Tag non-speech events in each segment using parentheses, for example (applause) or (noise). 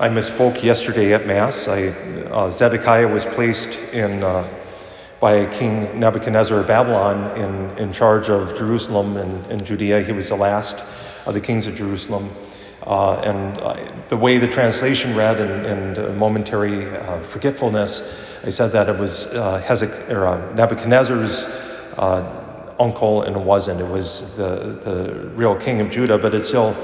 I misspoke yesterday at Mass. I, uh, Zedekiah was placed in, uh, by King Nebuchadnezzar of Babylon in, in charge of Jerusalem and, and Judea. He was the last of the kings of Jerusalem. Uh, and I, the way the translation read and, and momentary uh, forgetfulness, I said that it was uh, Hezek, or, uh, Nebuchadnezzar's uncle, and it wasn't. It was the, the real king of Judah, but it still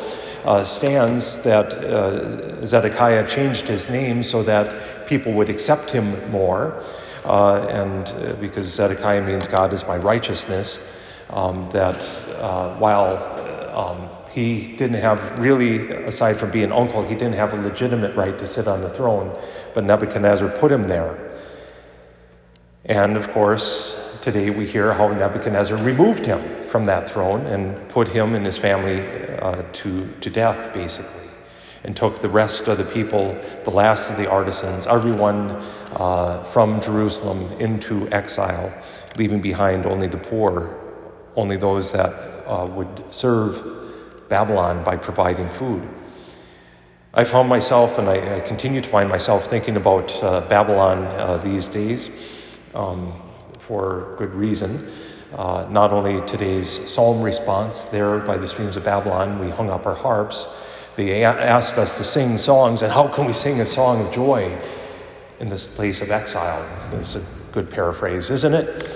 uh, stands that Zedekiah changed his name so that people would accept him more. and because Zedekiah means God is my righteousness, um, that while um, he didn't have really, aside from being uncle, he didn't have a legitimate right to sit on the throne, but Nebuchadnezzar put him there. And of course, today we hear how Nebuchadnezzar removed him from that throne and put him and his family uh, to, to death, basically, and took the rest of the people, the last of the artisans, everyone uh, from Jerusalem into exile, leaving behind only the poor, only those that uh, would serve Babylon by providing food. I found myself, and I, I continue to find myself, thinking about uh, Babylon uh, these days um, for good reason. Uh, not only today's psalm response there by the streams of Babylon, we hung up our harps. They asked us to sing songs, and how can we sing a song of joy in this place of exile? That's a good paraphrase, isn't it?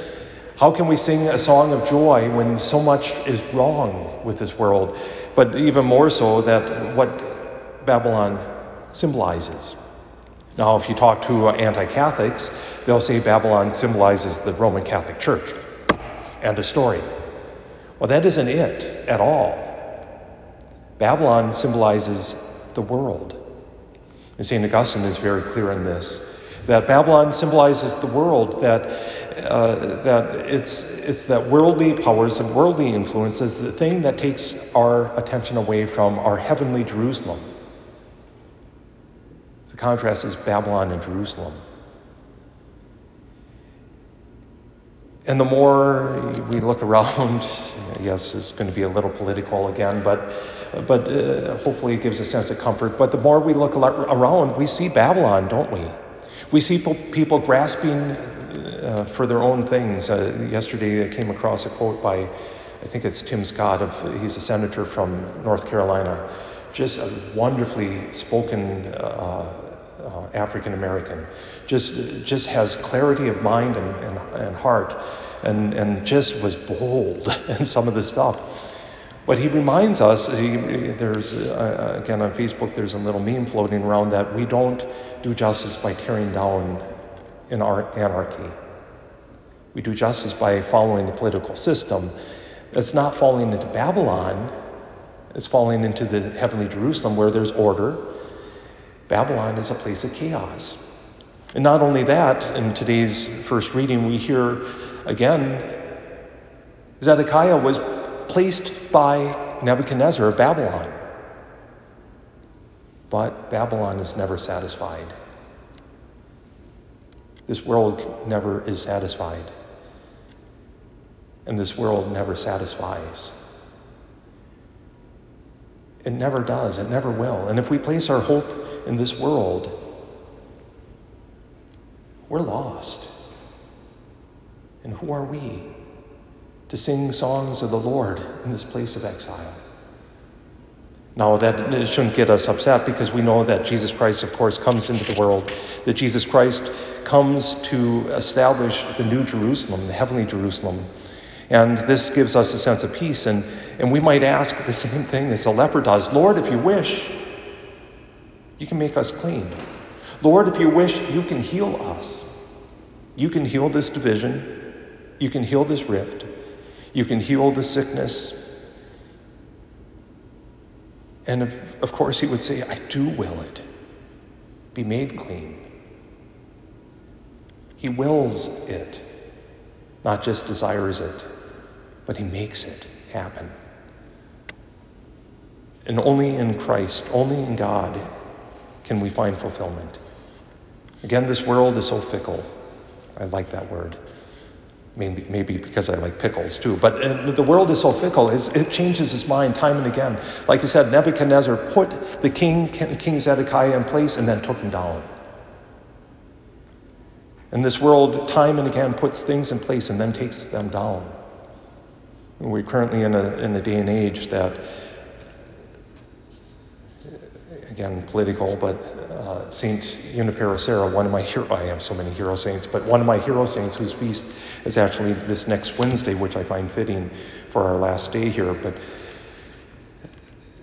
How can we sing a song of joy when so much is wrong with this world? But even more so, that what Babylon symbolizes. Now, if you talk to anti Catholics, they'll say Babylon symbolizes the Roman Catholic Church. And a story. Well, that isn't it at all. Babylon symbolizes the world. And St. Augustine is very clear in this that Babylon symbolizes the world, that uh, that it's, it's that worldly powers and worldly influences, the thing that takes our attention away from our heavenly Jerusalem. The contrast is Babylon and Jerusalem. And the more we look around, (laughs) yes, it's going to be a little political again, but, but uh, hopefully it gives a sense of comfort. But the more we look around, we see Babylon, don't we? We see people grasping uh, for their own things. Uh, yesterday, I came across a quote by, I think it's Tim Scott. Of he's a senator from North Carolina, just a wonderfully spoken uh, African American. Just just has clarity of mind and, and, and heart, and and just was bold (laughs) in some of the stuff. But he reminds us, he, there's, uh, again on Facebook, there's a little meme floating around that we don't do justice by tearing down in our anarchy. We do justice by following the political system. It's not falling into Babylon, it's falling into the heavenly Jerusalem where there's order. Babylon is a place of chaos. And not only that, in today's first reading, we hear again Zedekiah was placed by Nebuchadnezzar of Babylon. But Babylon is never satisfied. This world never is satisfied. And this world never satisfies. It never does. It never will. And if we place our hope in this world, we're lost. And who are we to sing songs of the Lord in this place of exile? Now, that shouldn't get us upset because we know that Jesus Christ, of course, comes into the world, that Jesus Christ comes to establish the new Jerusalem, the heavenly Jerusalem. And this gives us a sense of peace. And, and we might ask the same thing as the leper does Lord, if you wish, you can make us clean. Lord, if you wish, you can heal us. You can heal this division. You can heal this rift. You can heal the sickness. And of, of course, he would say, I do will it. Be made clean. He wills it, not just desires it, but he makes it happen. And only in Christ, only in God, can we find fulfillment. Again, this world is so fickle. I like that word. Maybe, maybe because I like pickles too. But uh, the world is so fickle, it changes its mind time and again. Like I said, Nebuchadnezzar put the king, King Zedekiah, in place and then took him down. And this world, time and again, puts things in place and then takes them down. And we're currently in a, in a day and age that, again, political, but uh, Saint Junipero Serra, one of my hero, I have so many hero saints, but one of my hero saints whose feast is actually this next Wednesday, which I find fitting for our last day here. But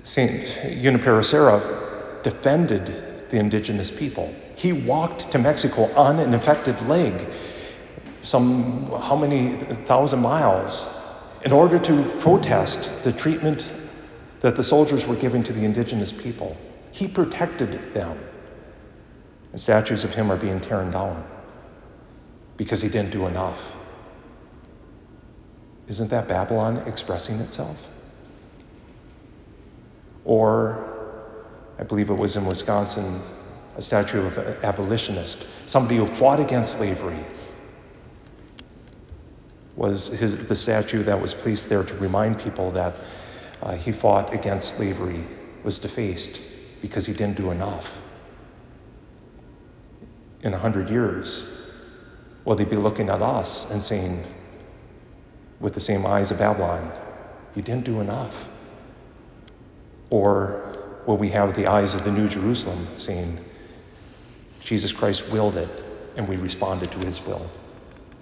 Saint Junipero Serra defended the indigenous people. He walked to Mexico on an infected leg, some how many thousand miles, in order to protest the treatment that the soldiers were giving to the indigenous people. He protected them. And statues of him are being torn down because he didn't do enough. Isn't that Babylon expressing itself? Or, I believe it was in Wisconsin, a statue of an abolitionist, somebody who fought against slavery, was his, the statue that was placed there to remind people that uh, he fought against slavery was defaced because he didn't do enough in a hundred years, will they be looking at us and saying, with the same eyes of Babylon, you didn't do enough? Or will we have the eyes of the New Jerusalem saying, Jesus Christ willed it and we responded to his will?